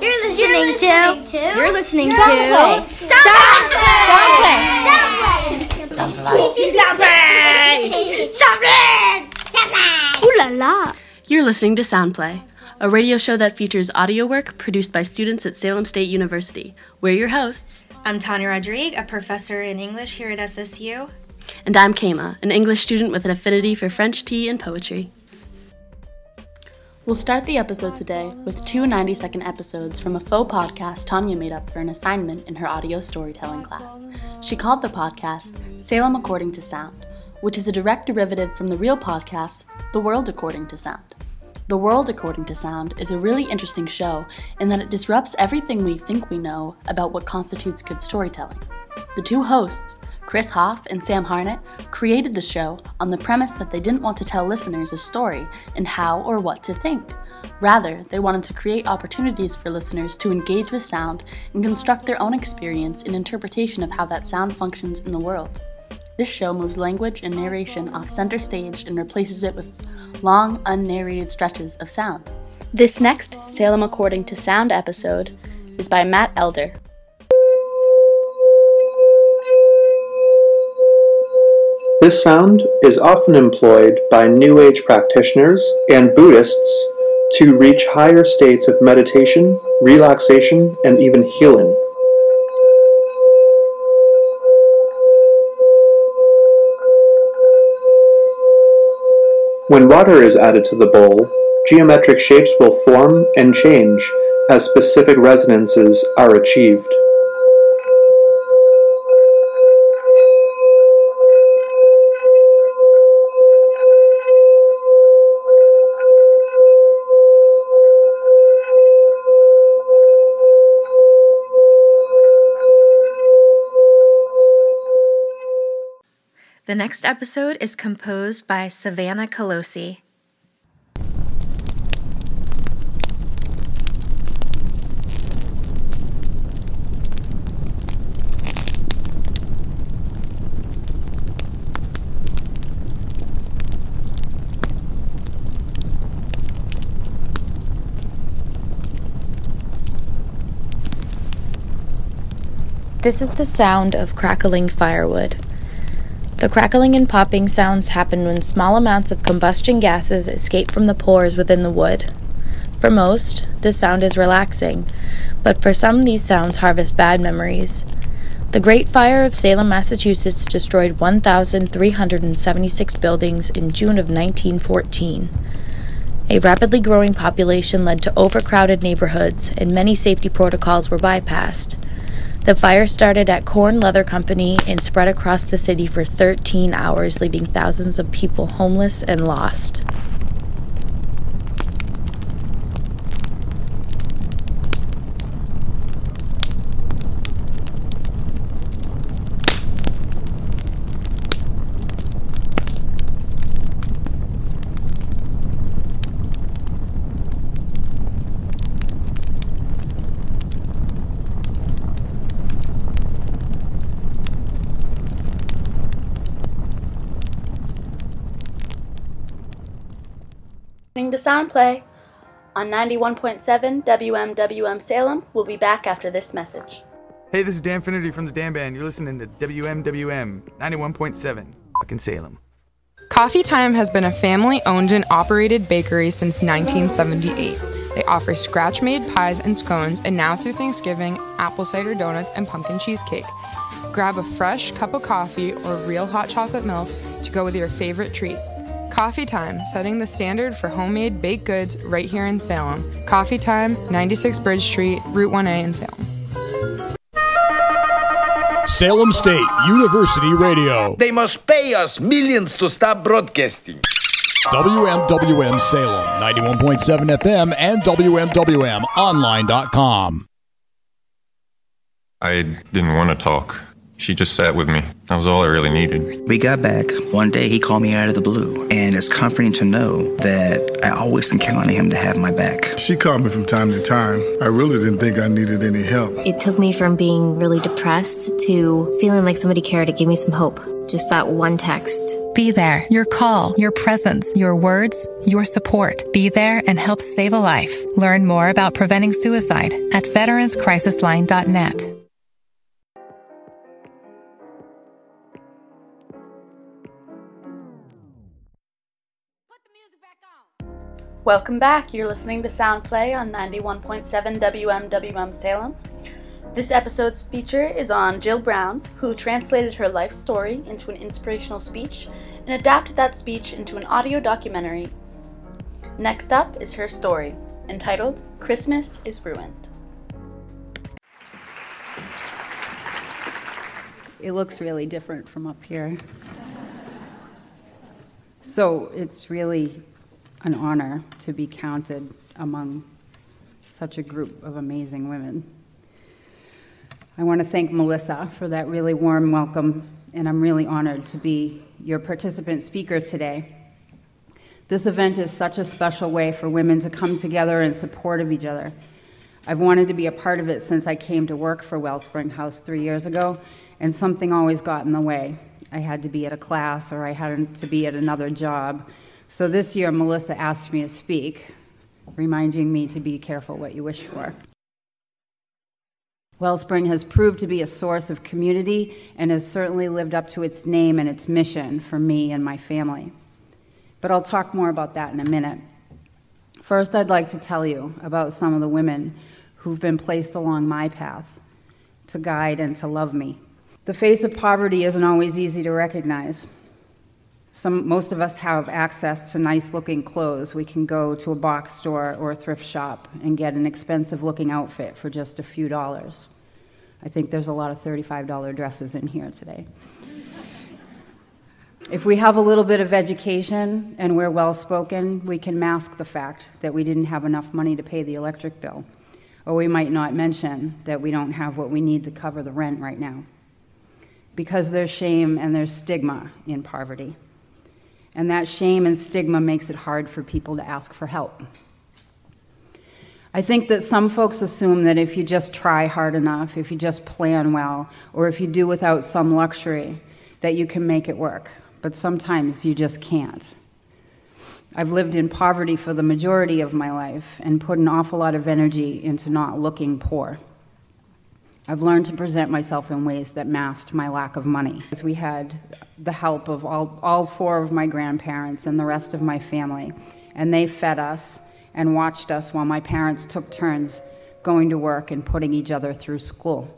You're listening, to, You're listening to Soundplay. Soundplay. Soundplay. Soundplay. Soundplay. Soundplay. Ooh la la. You're listening to Soundplay, a radio show that features audio work produced by students at Salem State University. We're your hosts, I'm Tanya Rodrigue, a professor in English here at SSU. and I'm Kama, an English student with an affinity for French tea and poetry. We'll start the episode today with two 90 second episodes from a faux podcast Tanya made up for an assignment in her audio storytelling class. She called the podcast Salem According to Sound, which is a direct derivative from the real podcast The World According to Sound. The World According to Sound is a really interesting show in that it disrupts everything we think we know about what constitutes good storytelling. The two hosts, Chris Hoff and Sam Harnett, created the show on the premise that they didn't want to tell listeners a story and how or what to think. Rather, they wanted to create opportunities for listeners to engage with sound and construct their own experience and interpretation of how that sound functions in the world. This show moves language and narration off center stage and replaces it with long, unnarrated stretches of sound. This next Salem According to Sound episode is by Matt Elder. This sound is often employed by New Age practitioners and Buddhists to reach higher states of meditation, relaxation, and even healing. When water is added to the bowl, geometric shapes will form and change as specific resonances are achieved. The next episode is composed by Savannah Colosi. This is the sound of crackling firewood. The crackling and popping sounds happen when small amounts of combustion gases escape from the pores within the wood. For most, this sound is relaxing, but for some, these sounds harvest bad memories. The Great Fire of Salem, Massachusetts destroyed 1,376 buildings in June of 1914. A rapidly growing population led to overcrowded neighborhoods, and many safety protocols were bypassed. The fire started at Korn Leather Company and spread across the city for 13 hours, leaving thousands of people homeless and lost. To Soundplay on 91.7 WMWM Salem. We'll be back after this message. Hey, this is Dan Finnerty from the Dan Band. You're listening to WMWM 91.7, in Salem. Coffee Time has been a family owned and operated bakery since 1978. They offer scratch made pies and scones, and now through Thanksgiving, apple cider donuts and pumpkin cheesecake. Grab a fresh cup of coffee or real hot chocolate milk to go with your favorite treat. Coffee Time, setting the standard for homemade baked goods right here in Salem. Coffee Time, 96 Bridge Street, Route 1A in Salem. Salem State University Radio. They must pay us millions to stop broadcasting. WMWM Salem, 91.7 FM and WMWMonline.com. I didn't want to talk. She just sat with me. That was all I really needed. We got back. One day he called me out of the blue, and it's comforting to know that I always can count on him to have my back. She called me from time to time. I really didn't think I needed any help. It took me from being really depressed to feeling like somebody cared to give me some hope. Just that one text Be there. Your call, your presence, your words, your support. Be there and help save a life. Learn more about preventing suicide at veteranscrisisline.net. Welcome back. You're listening to Sound Play on 91.7 WMWM Salem. This episode's feature is on Jill Brown, who translated her life story into an inspirational speech and adapted that speech into an audio documentary. Next up is her story, entitled Christmas is Ruined. It looks really different from up here. So it's really an honor to be counted among such a group of amazing women. I want to thank Melissa for that really warm welcome, and I'm really honored to be your participant speaker today. This event is such a special way for women to come together in support of each other. I've wanted to be a part of it since I came to work for Wellspring House three years ago, and something always got in the way. I had to be at a class or I had to be at another job. So this year, Melissa asked me to speak, reminding me to be careful what you wish for. Wellspring has proved to be a source of community and has certainly lived up to its name and its mission for me and my family. But I'll talk more about that in a minute. First, I'd like to tell you about some of the women who've been placed along my path to guide and to love me. The face of poverty isn't always easy to recognize. Some, most of us have access to nice looking clothes. We can go to a box store or a thrift shop and get an expensive looking outfit for just a few dollars. I think there's a lot of $35 dresses in here today. If we have a little bit of education and we're well spoken, we can mask the fact that we didn't have enough money to pay the electric bill. Or we might not mention that we don't have what we need to cover the rent right now. Because there's shame and there's stigma in poverty. And that shame and stigma makes it hard for people to ask for help. I think that some folks assume that if you just try hard enough, if you just plan well, or if you do without some luxury, that you can make it work. But sometimes you just can't. I've lived in poverty for the majority of my life and put an awful lot of energy into not looking poor. I've learned to present myself in ways that masked my lack of money. We had the help of all, all four of my grandparents and the rest of my family, and they fed us and watched us while my parents took turns going to work and putting each other through school.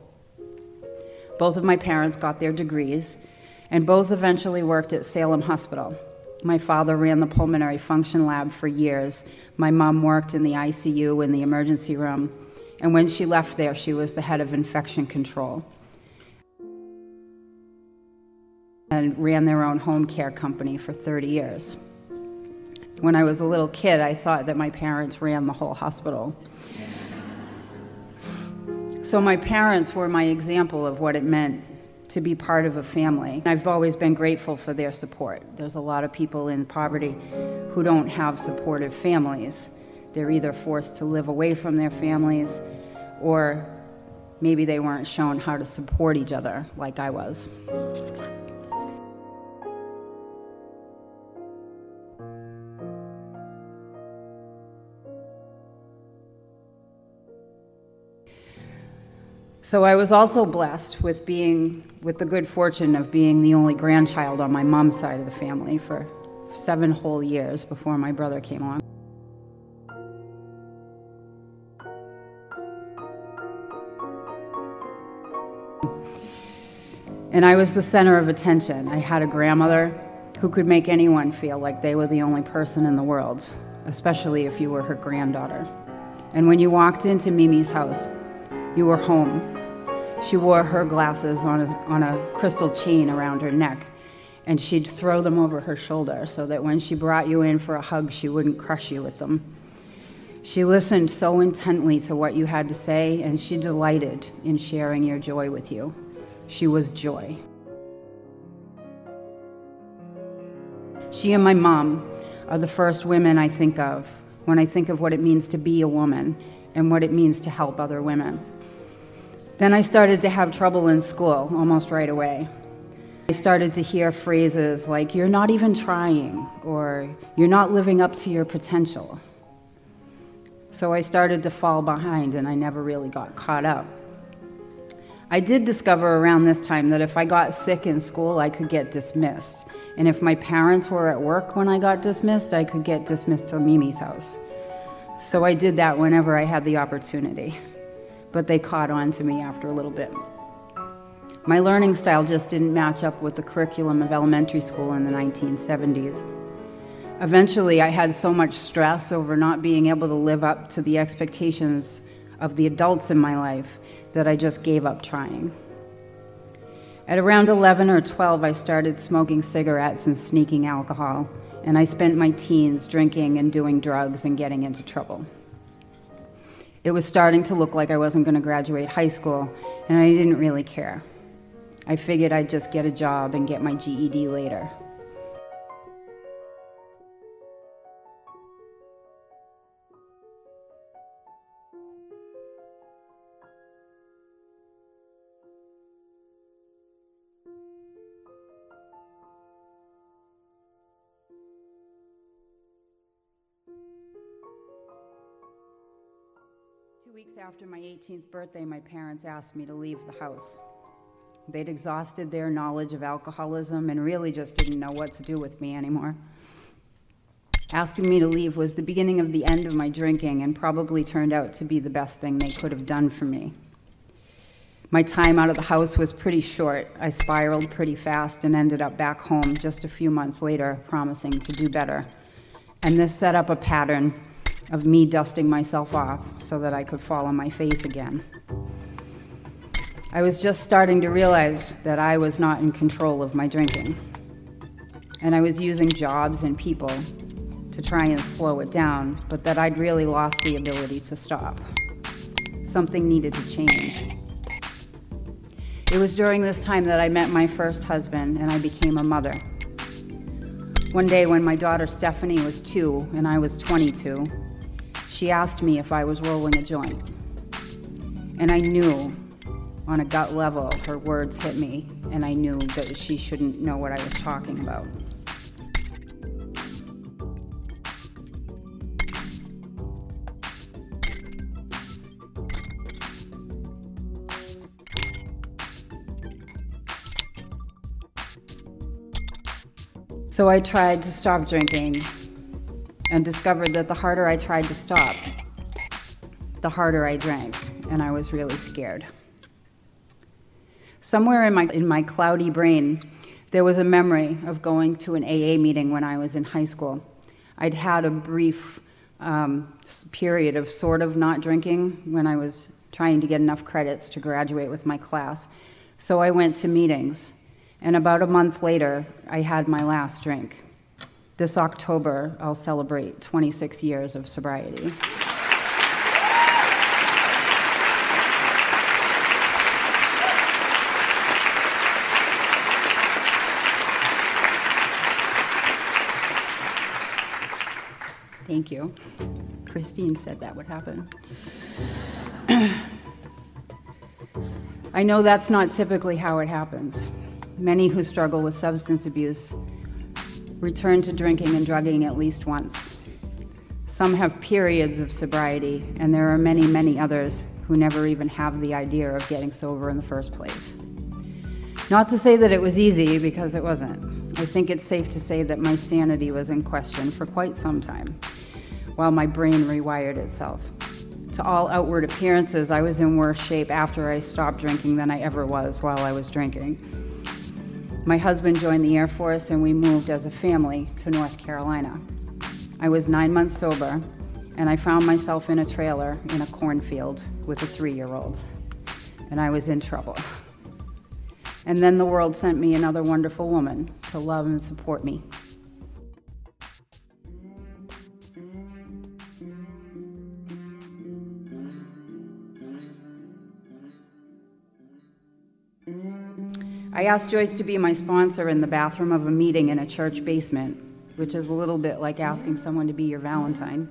Both of my parents got their degrees, and both eventually worked at Salem Hospital. My father ran the pulmonary function lab for years. My mom worked in the ICU in the emergency room and when she left there, she was the head of infection control and ran their own home care company for 30 years. When I was a little kid, I thought that my parents ran the whole hospital. So, my parents were my example of what it meant to be part of a family. I've always been grateful for their support. There's a lot of people in poverty who don't have supportive families. They're either forced to live away from their families or maybe they weren't shown how to support each other like I was. So I was also blessed with being with the good fortune of being the only grandchild on my mom's side of the family for seven whole years before my brother came along. And I was the center of attention. I had a grandmother who could make anyone feel like they were the only person in the world, especially if you were her granddaughter. And when you walked into Mimi's house, you were home. She wore her glasses on a, on a crystal chain around her neck, and she'd throw them over her shoulder so that when she brought you in for a hug, she wouldn't crush you with them. She listened so intently to what you had to say, and she delighted in sharing your joy with you. She was joy. She and my mom are the first women I think of when I think of what it means to be a woman and what it means to help other women. Then I started to have trouble in school almost right away. I started to hear phrases like, You're not even trying, or You're not living up to your potential. So I started to fall behind and I never really got caught up. I did discover around this time that if I got sick in school, I could get dismissed. And if my parents were at work when I got dismissed, I could get dismissed to Mimi's house. So I did that whenever I had the opportunity. But they caught on to me after a little bit. My learning style just didn't match up with the curriculum of elementary school in the 1970s. Eventually, I had so much stress over not being able to live up to the expectations of the adults in my life that I just gave up trying. At around 11 or 12, I started smoking cigarettes and sneaking alcohol, and I spent my teens drinking and doing drugs and getting into trouble. It was starting to look like I wasn't going to graduate high school, and I didn't really care. I figured I'd just get a job and get my GED later. After my 18th birthday, my parents asked me to leave the house. They'd exhausted their knowledge of alcoholism and really just didn't know what to do with me anymore. Asking me to leave was the beginning of the end of my drinking and probably turned out to be the best thing they could have done for me. My time out of the house was pretty short. I spiraled pretty fast and ended up back home just a few months later, promising to do better. And this set up a pattern of me dusting myself off so that I could fall on my face again. I was just starting to realize that I was not in control of my drinking. And I was using jobs and people to try and slow it down, but that I'd really lost the ability to stop. Something needed to change. It was during this time that I met my first husband and I became a mother. One day, when my daughter Stephanie was two and I was 22, she asked me if I was rolling a joint. And I knew on a gut level, her words hit me, and I knew that she shouldn't know what I was talking about. So I tried to stop drinking and discovered that the harder I tried to stop, the harder I drank, and I was really scared. Somewhere in my, in my cloudy brain, there was a memory of going to an AA meeting when I was in high school. I'd had a brief um, period of sort of not drinking when I was trying to get enough credits to graduate with my class. So I went to meetings, and about a month later, I had my last drink. This October, I'll celebrate 26 years of sobriety. Thank you. Christine said that would happen. I know that's not typically how it happens. Many who struggle with substance abuse return to drinking and drugging at least once. Some have periods of sobriety, and there are many, many others who never even have the idea of getting sober in the first place. Not to say that it was easy, because it wasn't. I think it's safe to say that my sanity was in question for quite some time while my brain rewired itself. To all outward appearances, I was in worse shape after I stopped drinking than I ever was while I was drinking. My husband joined the Air Force and we moved as a family to North Carolina. I was nine months sober and I found myself in a trailer in a cornfield with a three year old. And I was in trouble. And then the world sent me another wonderful woman to love and support me. I asked Joyce to be my sponsor in the bathroom of a meeting in a church basement, which is a little bit like asking someone to be your Valentine.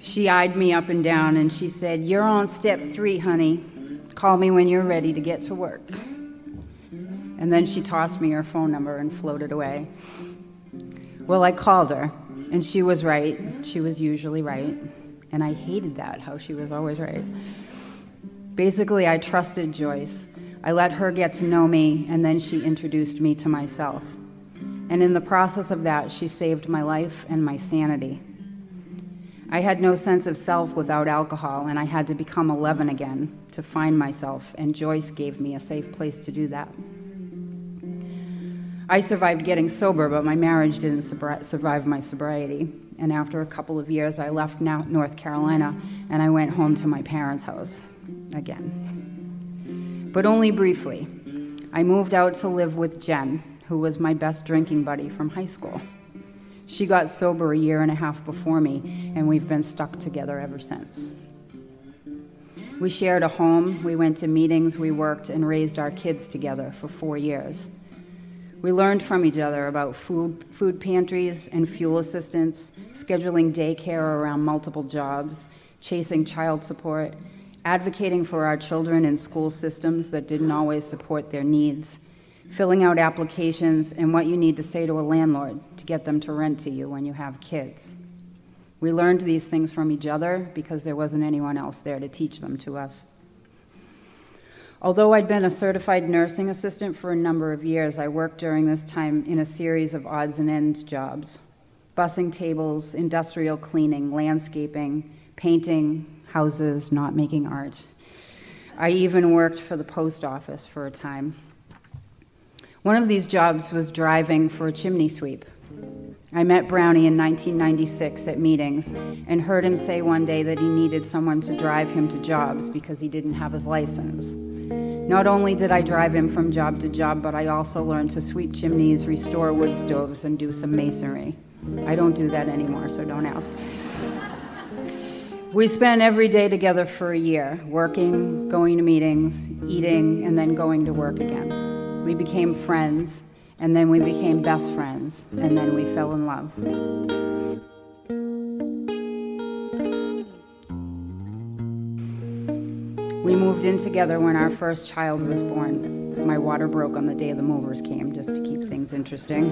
She eyed me up and down and she said, You're on step three, honey. Call me when you're ready to get to work. And then she tossed me her phone number and floated away. Well, I called her, and she was right. She was usually right. And I hated that, how she was always right. Basically, I trusted Joyce. I let her get to know me, and then she introduced me to myself. And in the process of that, she saved my life and my sanity. I had no sense of self without alcohol, and I had to become 11 again to find myself, and Joyce gave me a safe place to do that. I survived getting sober, but my marriage didn't survive my sobriety. And after a couple of years, I left North Carolina and I went home to my parents' house again. But only briefly. I moved out to live with Jen, who was my best drinking buddy from high school. She got sober a year and a half before me, and we've been stuck together ever since. We shared a home, we went to meetings, we worked, and raised our kids together for four years. We learned from each other about food, food pantries and fuel assistance, scheduling daycare around multiple jobs, chasing child support, advocating for our children in school systems that didn't always support their needs, filling out applications, and what you need to say to a landlord to get them to rent to you when you have kids. We learned these things from each other because there wasn't anyone else there to teach them to us. Although I'd been a certified nursing assistant for a number of years, I worked during this time in a series of odds and ends jobs bussing tables, industrial cleaning, landscaping, painting houses, not making art. I even worked for the post office for a time. One of these jobs was driving for a chimney sweep. I met Brownie in 1996 at meetings and heard him say one day that he needed someone to drive him to jobs because he didn't have his license. Not only did I drive him from job to job, but I also learned to sweep chimneys, restore wood stoves, and do some masonry. I don't do that anymore, so don't ask. We spent every day together for a year, working, going to meetings, eating, and then going to work again. We became friends, and then we became best friends, and then we fell in love. We moved in together when our first child was born. My water broke on the day the movers came, just to keep things interesting.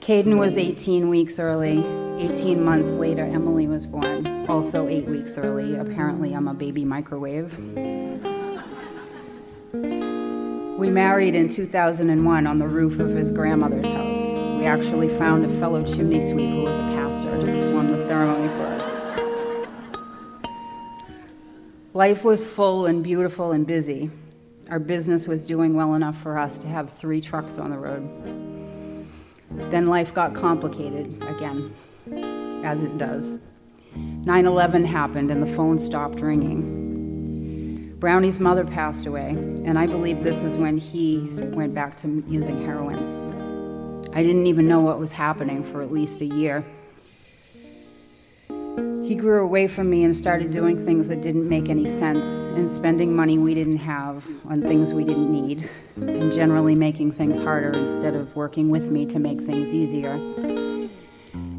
Caden was 18 weeks early. 18 months later, Emily was born, also eight weeks early. Apparently, I'm a baby microwave. We married in 2001 on the roof of his grandmother's house. We actually found a fellow chimney sweep who was a pastor to perform the ceremony for us. Life was full and beautiful and busy. Our business was doing well enough for us to have three trucks on the road. Then life got complicated again, as it does. 9 11 happened and the phone stopped ringing. Brownie's mother passed away, and I believe this is when he went back to using heroin. I didn't even know what was happening for at least a year. He grew away from me and started doing things that didn't make any sense and spending money we didn't have on things we didn't need and generally making things harder instead of working with me to make things easier.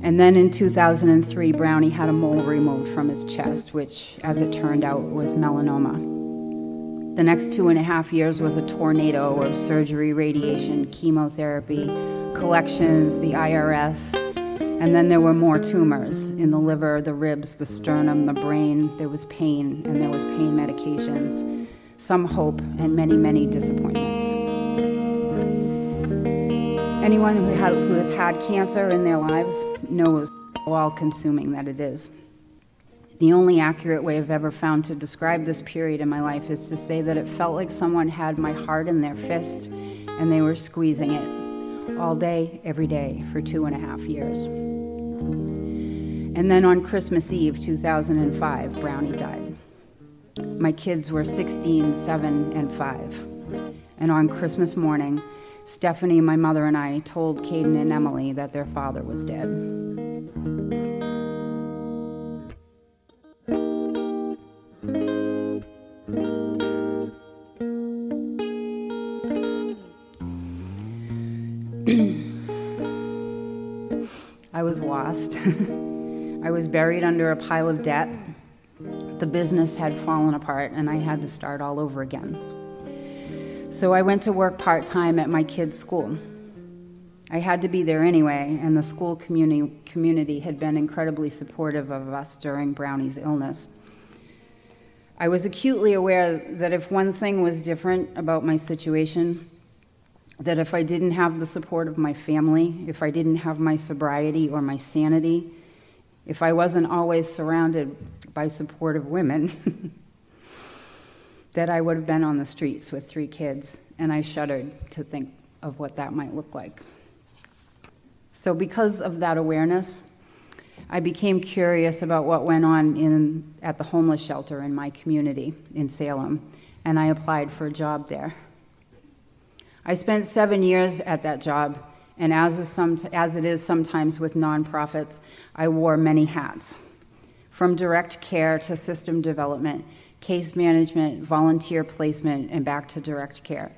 And then in 2003, Brownie had a mole removed from his chest, which, as it turned out, was melanoma. The next two and a half years was a tornado of surgery, radiation, chemotherapy, collections, the IRS, and then there were more tumors in the liver, the ribs, the sternum, the brain. There was pain, and there was pain medications, some hope, and many, many disappointments. Anyone who, who has had cancer in their lives knows how all consuming that it is. The only accurate way I've ever found to describe this period in my life is to say that it felt like someone had my heart in their fist and they were squeezing it all day, every day for two and a half years. And then on Christmas Eve 2005, Brownie died. My kids were 16, 7, and 5. And on Christmas morning, Stephanie, my mother, and I told Caden and Emily that their father was dead. I was lost. I was buried under a pile of debt. The business had fallen apart, and I had to start all over again. So I went to work part time at my kids' school. I had to be there anyway, and the school community, community had been incredibly supportive of us during Brownie's illness. I was acutely aware that if one thing was different about my situation, that if I didn't have the support of my family, if I didn't have my sobriety or my sanity, if I wasn't always surrounded by supportive women, that I would have been on the streets with three kids, and I shuddered to think of what that might look like. So, because of that awareness, I became curious about what went on in, at the homeless shelter in my community in Salem, and I applied for a job there. I spent seven years at that job, and as, as it is sometimes with nonprofits, I wore many hats from direct care to system development, case management, volunteer placement, and back to direct care.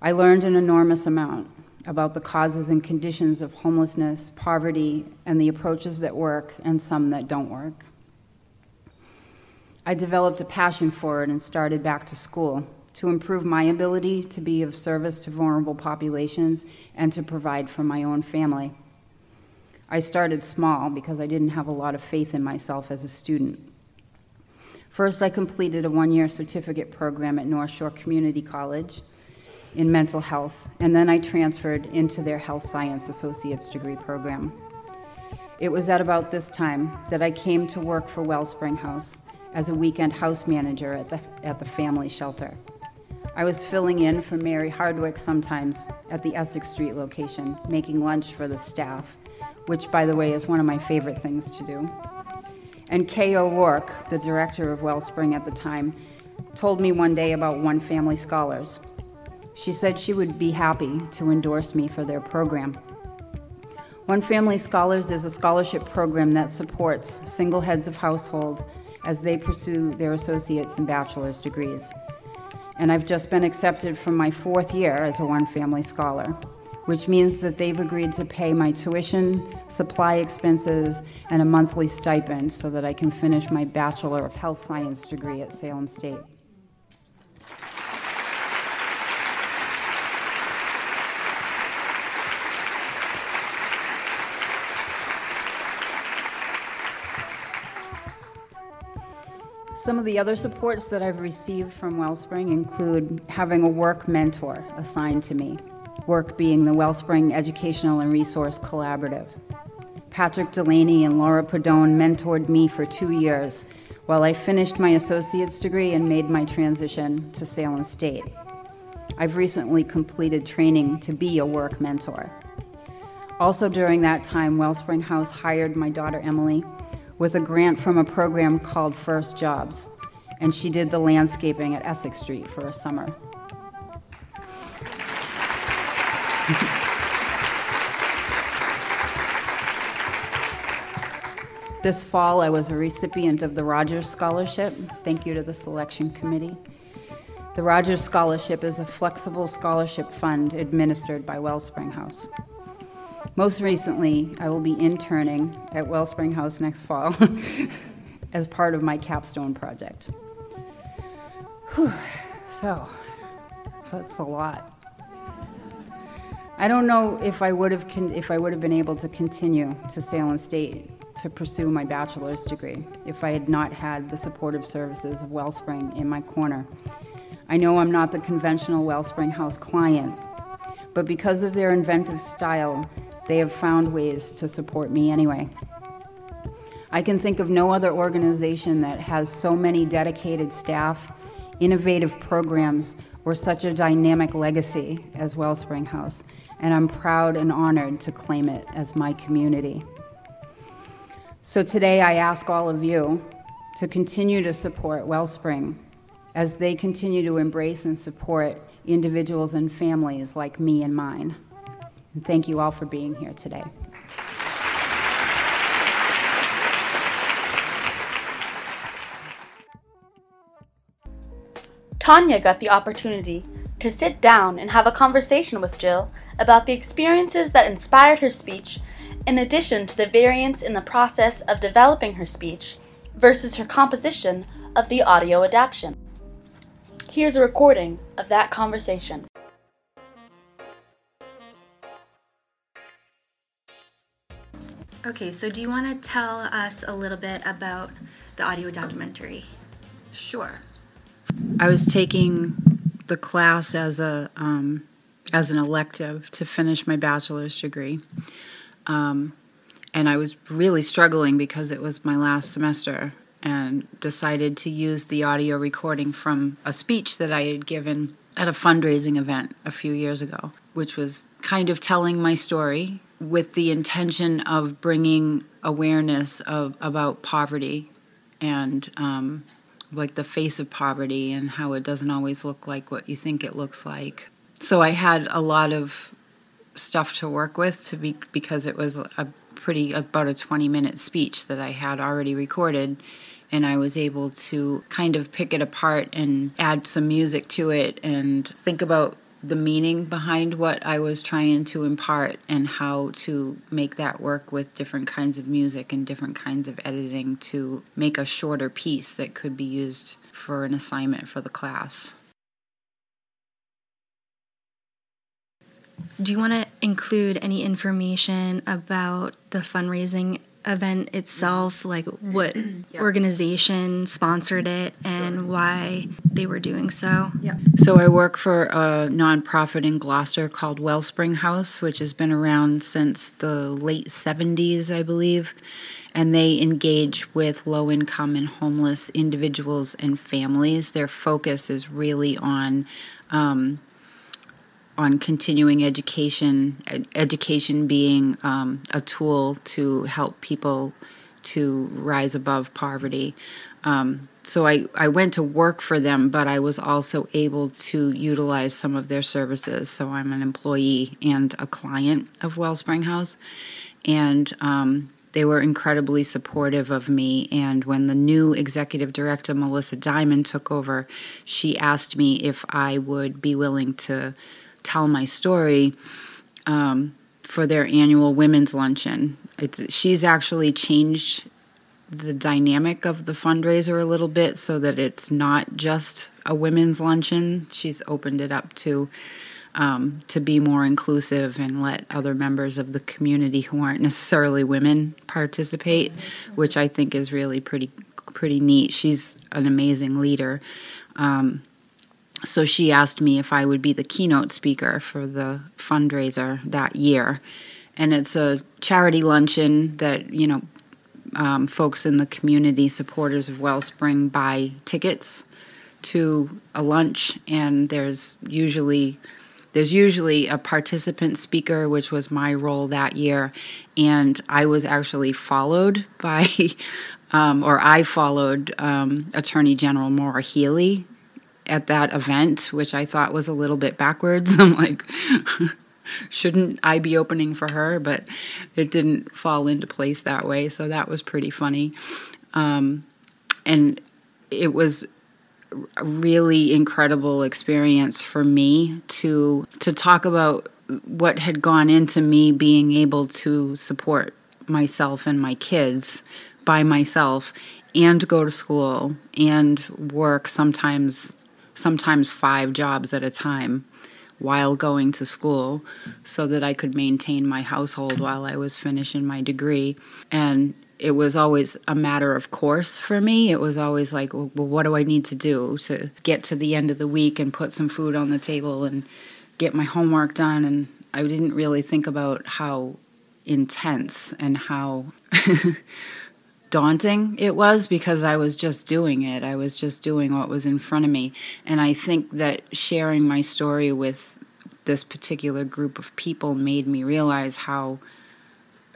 I learned an enormous amount about the causes and conditions of homelessness, poverty, and the approaches that work and some that don't work. I developed a passion for it and started back to school to improve my ability to be of service to vulnerable populations and to provide for my own family. I started small because I didn't have a lot of faith in myself as a student. First, I completed a one year certificate program at North Shore Community College in mental health, and then I transferred into their health science associate's degree program. It was at about this time that I came to work for Wellspring House as a weekend house manager at the, at the family shelter. I was filling in for Mary Hardwick sometimes at the Essex Street location, making lunch for the staff, which, by the way, is one of my favorite things to do. And Kay O'Rourke, the director of Wellspring at the time, told me one day about One Family Scholars, she said she would be happy to endorse me for their program. One Family Scholars is a scholarship program that supports single heads of household as they pursue their associate's and bachelor's degrees. And I've just been accepted for my fourth year as a One Family Scholar, which means that they've agreed to pay my tuition, supply expenses, and a monthly stipend so that I can finish my Bachelor of Health Science degree at Salem State. Some of the other supports that I've received from Wellspring include having a work mentor assigned to me, work being the Wellspring Educational and Resource Collaborative. Patrick Delaney and Laura Padone mentored me for two years while I finished my associate's degree and made my transition to Salem State. I've recently completed training to be a work mentor. Also, during that time, Wellspring House hired my daughter Emily with a grant from a program called First Jobs, and she did the landscaping at Essex Street for a summer. This fall, I was a recipient of the Rogers Scholarship. Thank you to the selection committee. The Rogers Scholarship is a flexible scholarship fund administered by Wellspring House. Most recently, I will be interning at Wellspring House next fall as part of my capstone project. Whew. So, so that's a lot. I don't know if I would have con- if I would have been able to continue to Salem State to pursue my bachelor's degree if I had not had the supportive services of Wellspring in my corner. I know I'm not the conventional Wellspring House client, but because of their inventive style they have found ways to support me anyway. I can think of no other organization that has so many dedicated staff, innovative programs, or such a dynamic legacy as Wellspring House, and I'm proud and honored to claim it as my community. So today I ask all of you to continue to support Wellspring as they continue to embrace and support individuals and families like me and mine. And thank you all for being here today. Tanya got the opportunity to sit down and have a conversation with Jill about the experiences that inspired her speech, in addition to the variance in the process of developing her speech versus her composition of the audio adaptation. Here's a recording of that conversation. Okay, so do you want to tell us a little bit about the audio documentary? Sure. I was taking the class as a um, as an elective to finish my bachelor's degree, um, and I was really struggling because it was my last semester, and decided to use the audio recording from a speech that I had given at a fundraising event a few years ago, which was kind of telling my story with the intention of bringing awareness of about poverty and um, like the face of poverty and how it doesn't always look like what you think it looks like. So I had a lot of stuff to work with to be because it was a pretty about a 20 minute speech that I had already recorded and I was able to kind of pick it apart and add some music to it and think about the meaning behind what I was trying to impart and how to make that work with different kinds of music and different kinds of editing to make a shorter piece that could be used for an assignment for the class. Do you want to include any information about the fundraising event itself, like what yeah. organization sponsored it and sure. why they were doing so? Yeah. So I work for a nonprofit in Gloucester called Wellspring House, which has been around since the late 70s, I believe. And they engage with low income and homeless individuals and families. Their focus is really on um, on continuing education, ed- education being um, a tool to help people to rise above poverty. Um, so I, I went to work for them, but I was also able to utilize some of their services. So I'm an employee and a client of Wellspring House. And um, they were incredibly supportive of me. And when the new executive director, Melissa Diamond, took over, she asked me if I would be willing to tell my story um, for their annual women's luncheon. It's, she's actually changed the dynamic of the fundraiser a little bit so that it's not just a women's luncheon. She's opened it up to um, to be more inclusive and let other members of the community who aren't necessarily women participate, which I think is really pretty pretty neat. She's an amazing leader. Um, so she asked me if I would be the keynote speaker for the fundraiser that year. And it's a charity luncheon that, you know, um, folks in the community, supporters of Wellspring, buy tickets to a lunch, and there's usually there's usually a participant speaker, which was my role that year, and I was actually followed by, um, or I followed um, Attorney General Maura Healey, at that event, which I thought was a little bit backwards. I'm like, shouldn't I be opening for her? But it didn't fall into place that way. So that was pretty funny. Um, and it was a really incredible experience for me to to talk about what had gone into me being able to support myself and my kids by myself and go to school and work sometimes sometimes five jobs at a time while going to school so that I could maintain my household while I was finishing my degree. And it was always a matter of course for me. It was always like, well, what do I need to do to get to the end of the week and put some food on the table and get my homework done? And I didn't really think about how intense and how daunting it was because I was just doing it. I was just doing what was in front of me. And I think that sharing my story with this particular group of people made me realize how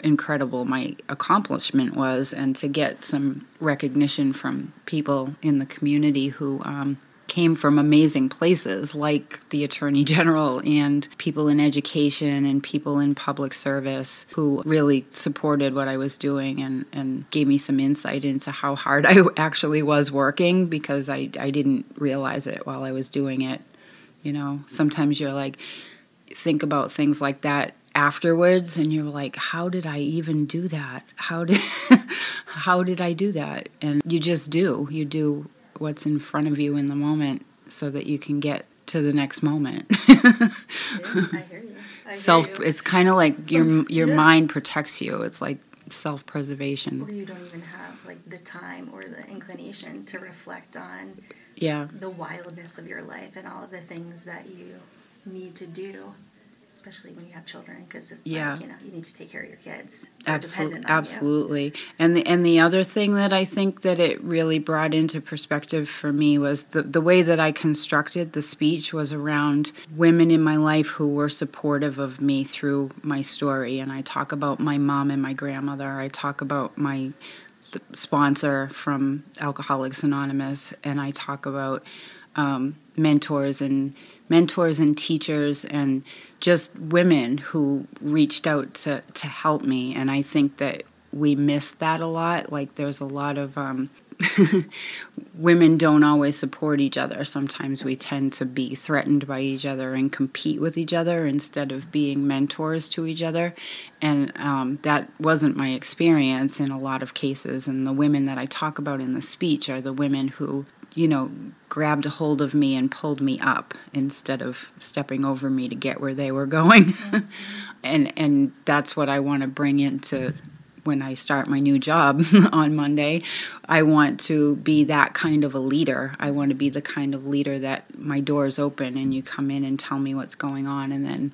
incredible my accomplishment was and to get some recognition from people in the community who um, came from amazing places like the Attorney General and people in education and people in public service who really supported what I was doing and, and gave me some insight into how hard I actually was working because I, I didn't realize it while I was doing it. You know, sometimes you're like, think about things like that afterwards and you're like how did i even do that? How did how did i do that? And you just do. You do what's in front of you in the moment. so that you can get to the next moment. I hear you. I Self hear you. it's kind of like your your yeah. mind protects you. It's like self-preservation. Or you don't even have like the time or the inclination to reflect on Yeah. the wildness of your life and all of the things that you need to do, especially when you have children, because it's Yeah. like you know you need to take care of your kids. They're Absolutely, you. absolutely. And the and the other thing that I think that it really brought into perspective for me was the the way that I constructed the speech was around women in my life who were supportive of me through my story. And I talk about my mom and my grandmother. I talk about my the sponsor from Alcoholics Anonymous, and I talk about um, mentors and mentors and teachers and just women who reached out to, to help me. And I think that we miss that a lot. Like there's a lot of um, women don't always support each other. Sometimes we tend to be threatened by each other and compete with each other instead of being mentors to each other. And um, that wasn't my experience in a lot of cases. And the women that I talk about in the speech are the women who, you know, grabbed a hold of me and pulled me up instead of stepping over me to get where they were going. and and that's what I want to bring into when I start my new job on Monday, I want to be that kind of a leader. I want to be the kind of leader that my door's open and you come in and tell me what's going on and then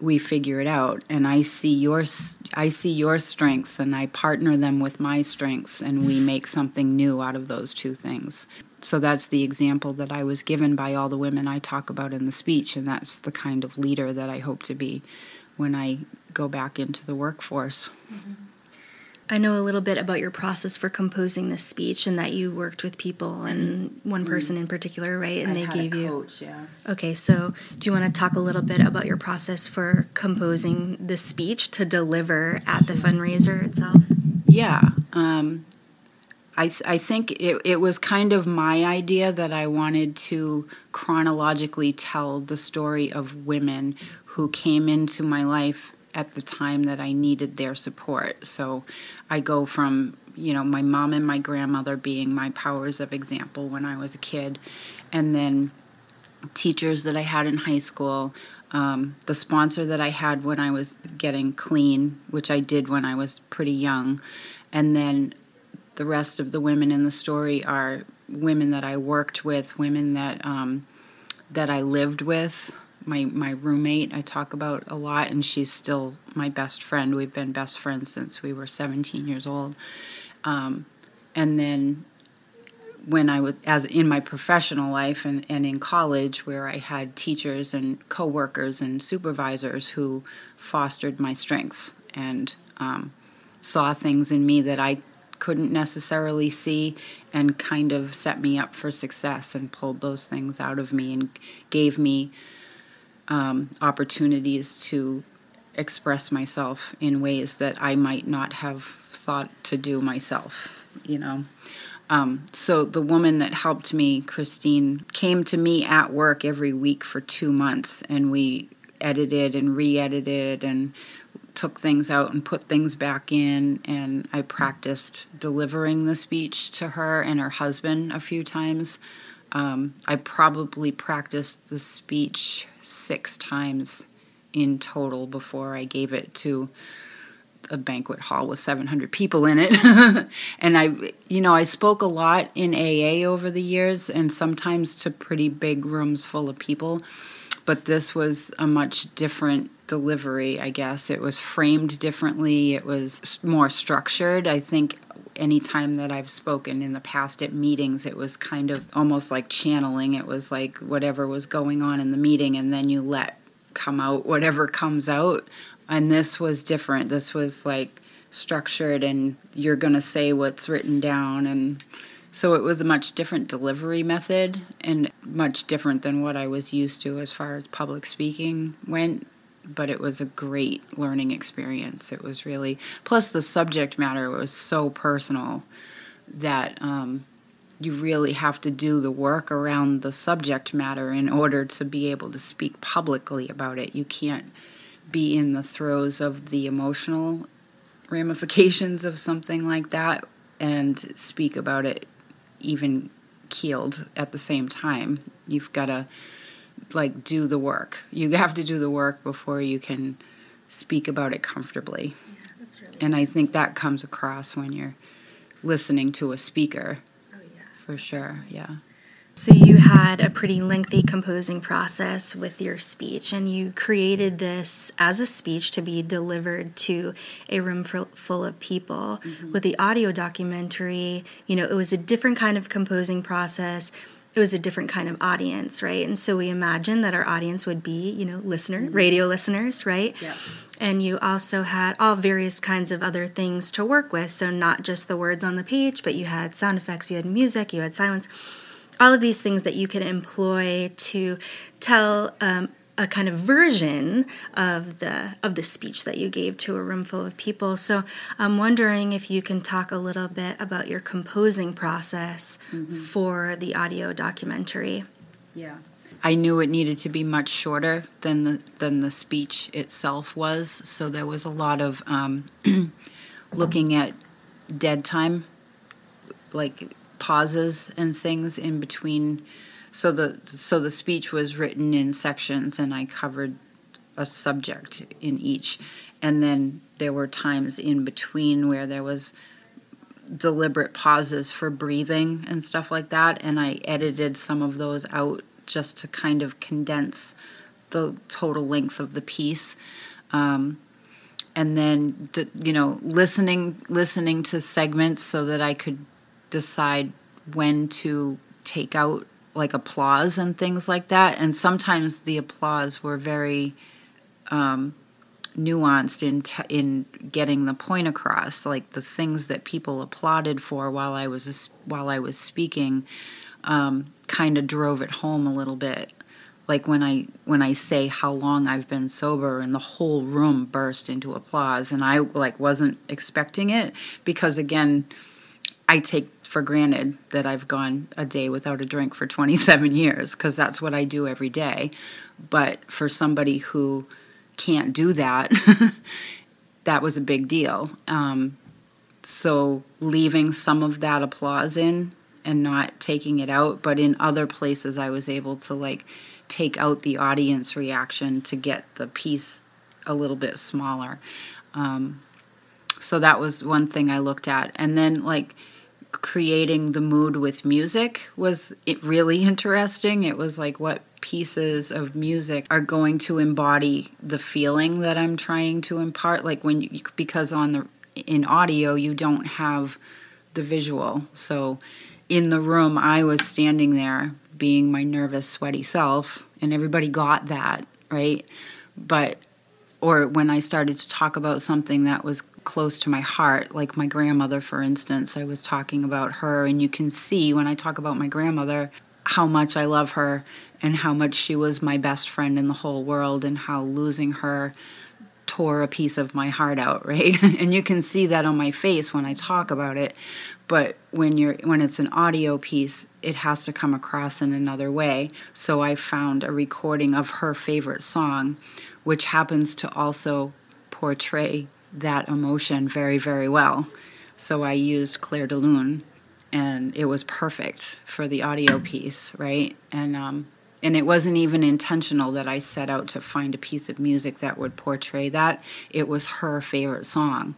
we figure it out and I see your i see your strengths and I partner them with my strengths and we make something new out of those two things. So that's the example that I was given by all the women I talk about in the speech and that's the kind of leader that I hope to be when I go back into the workforce. Mm-hmm. I know a little bit about your process for composing this speech and that you worked with people and one person in particular, right? And I they gave you coach, yeah. Okay, so do you want to talk a little bit about your process for composing the speech to deliver at the fundraiser itself? Yeah. Um, I, th- I think it, it was kind of my idea that I wanted to chronologically tell the story of women who came into my life at the time that I needed their support. So I go from, you know, my mom and my grandmother being my powers of example when I was a kid, and then teachers that I had in high school, um, the sponsor that I had when I was getting clean, which I did when I was pretty young, and then the rest of the women in the story are women that I worked with, women that um, that I lived with. My my roommate I talk about a lot, and she's still my best friend. We've been best friends since we were 17 years old. Um, and then when I was as in my professional life and, and in college where I had teachers and coworkers and supervisors who fostered my strengths and um, saw things in me that I couldn't necessarily see and kind of set me up for success and pulled those things out of me and gave me um, opportunities to express myself in ways that I might not have thought to do myself, you know. Um, so the woman that helped me, Christine, came to me at work every week for two months, and we edited and re-edited and took things out and put things back in. And I practiced delivering the speech to her and her husband a few times. Um, I probably practiced the speech six times in total before I gave it to a banquet hall with 700 people in it. and I, you know, I spoke a lot in AA over the years and sometimes to pretty big rooms full of people. But this was a much different delivery, I guess. It was framed differently, it was more structured. I think anytime that I've spoken in the past at meetings, it was kind of almost like channeling. It was like whatever was going on in the meeting, and then you let come out whatever comes out. And this was different. This was like structured, and you're going to say what's written down. And so it was a much different delivery method and much different than what I was used to as far as public speaking went. But it was a great learning experience. It was really, plus the subject matter was so personal that um, you really have to do the work around the subject matter in order to be able to speak publicly about it. You can't be in the throes of the emotional ramifications of something like that and speak about it even keeled at the same time. You've got to like do the work. You have to do the work before you can speak about it comfortably. Yeah, that's really And I think that comes across when you're listening to a speaker. Oh, yeah. For sure, yeah. So you had a pretty lengthy composing process with your speech, and you created this as a speech to be delivered to a room full full of people. Mm-hmm. With the audio documentary, you know, it was a different kind of composing process. It was a different kind of audience, right? And so we imagined that our audience would be, you know, listener, radio listeners, right? Yeah. And you also had all various kinds of other things to work with. So, not just the words on the page, but you had sound effects, you had music, you had silence, all of these things that you could employ to tell um, a kind of version of the of the speech that you gave to a room full of people. So, I'm wondering if you can talk a little bit about your composing process for the audio documentary. Yeah. I knew it needed to be much shorter than the than the speech itself was, so there was a lot of um, looking at dead time, like pauses and things in between. So the so the speech was written in sections, and I covered a subject in each, and then there were times in between where there was deliberate pauses for breathing and stuff like that. And i edited some of those out just to kind of condense the total length of the piece. Um, and then you know listening listening to segments so that i could decide when to take out like applause and things like that. And sometimes the applause were very um, nuanced in t- in getting the point across. Like the things that people applauded for while I was while I was speaking um, kind of drove it home a little bit. Like when I when I say how long I've been sober and the whole room burst into applause and I like wasn't expecting it because again I take for granted that I've gone a day without a drink for 27 years because that's what I do every day but for somebody who can't do that, that was a big deal. Um, so leaving some of that applause in and not taking it out, but in other places I was able to like take out the audience reaction to get the piece a little bit smaller. Um, so that was one thing I looked at, and then like creating the mood with music was really interesting. It was like what pieces of music are going to embody the feeling that I'm trying to impart like when you because on the in audio you don't have the visual. So in the room I was standing there being my nervous sweaty self and everybody got that, right? But or when I started to talk about something that was close to my heart, like my grandmother, for instance. I was talking about her, and you can see when I talk about my grandmother how much I love her and how much she was my best friend in the whole world, and how losing her tore a piece of my heart out, right? and you can see that on my face when I talk about it. But when you're when it's an audio piece, it has to come across in another way. So I found a recording of her favorite song, which happens to also portray that emotion very, very well. So I used Clair de Lune, and it was perfect for the audio piece, right? And um, and it wasn't even intentional that I set out to find a piece of music that would portray that. It was her favorite song,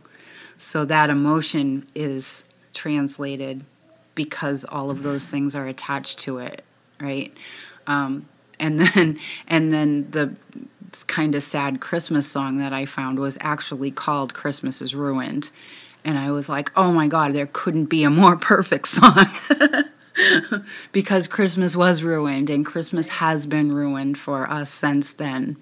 so that emotion is translated because all of those things are attached to it, right? Um, and then and then the kind of sad Christmas song that I found was actually called Christmas is Ruined. And I was like, oh my God, there couldn't be a more perfect song. because Christmas was ruined and Christmas has been ruined for us since then.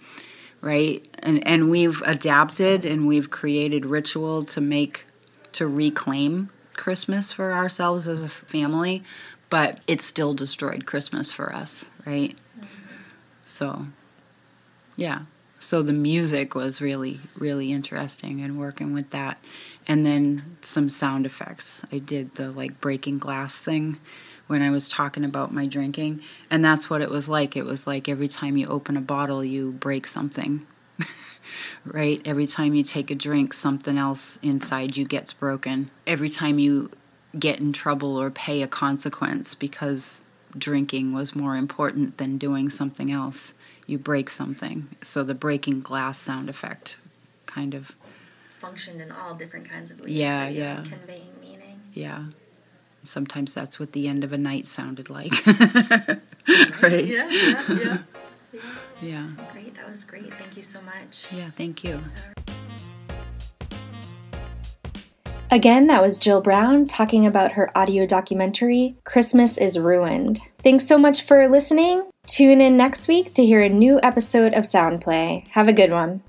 Right? And and we've adapted and we've created ritual to make to reclaim Christmas for ourselves as a family, but it still destroyed Christmas for us, right? So yeah. So the music was really, really interesting and working with that. And then some sound effects. I did the like breaking glass thing when I was talking about my drinking. And that's what it was like. It was like every time you open a bottle, you break something. right? Every time you take a drink, something else inside you gets broken. Every time you get in trouble or pay a consequence because drinking was more important than doing something else. You break something. So the breaking glass sound effect kind of functioned in all different kinds of ways. Yeah, yeah. Conveying meaning. Yeah. Sometimes that's what the end of a night sounded like. right? Yeah, yeah, yeah. Yeah. Great. That was great. Thank you so much. Yeah, thank you. Again, that was Jill Brown talking about her audio documentary, Christmas is Ruined. Thanks so much for listening. Tune in next week to hear a new episode of Soundplay. Have a good one.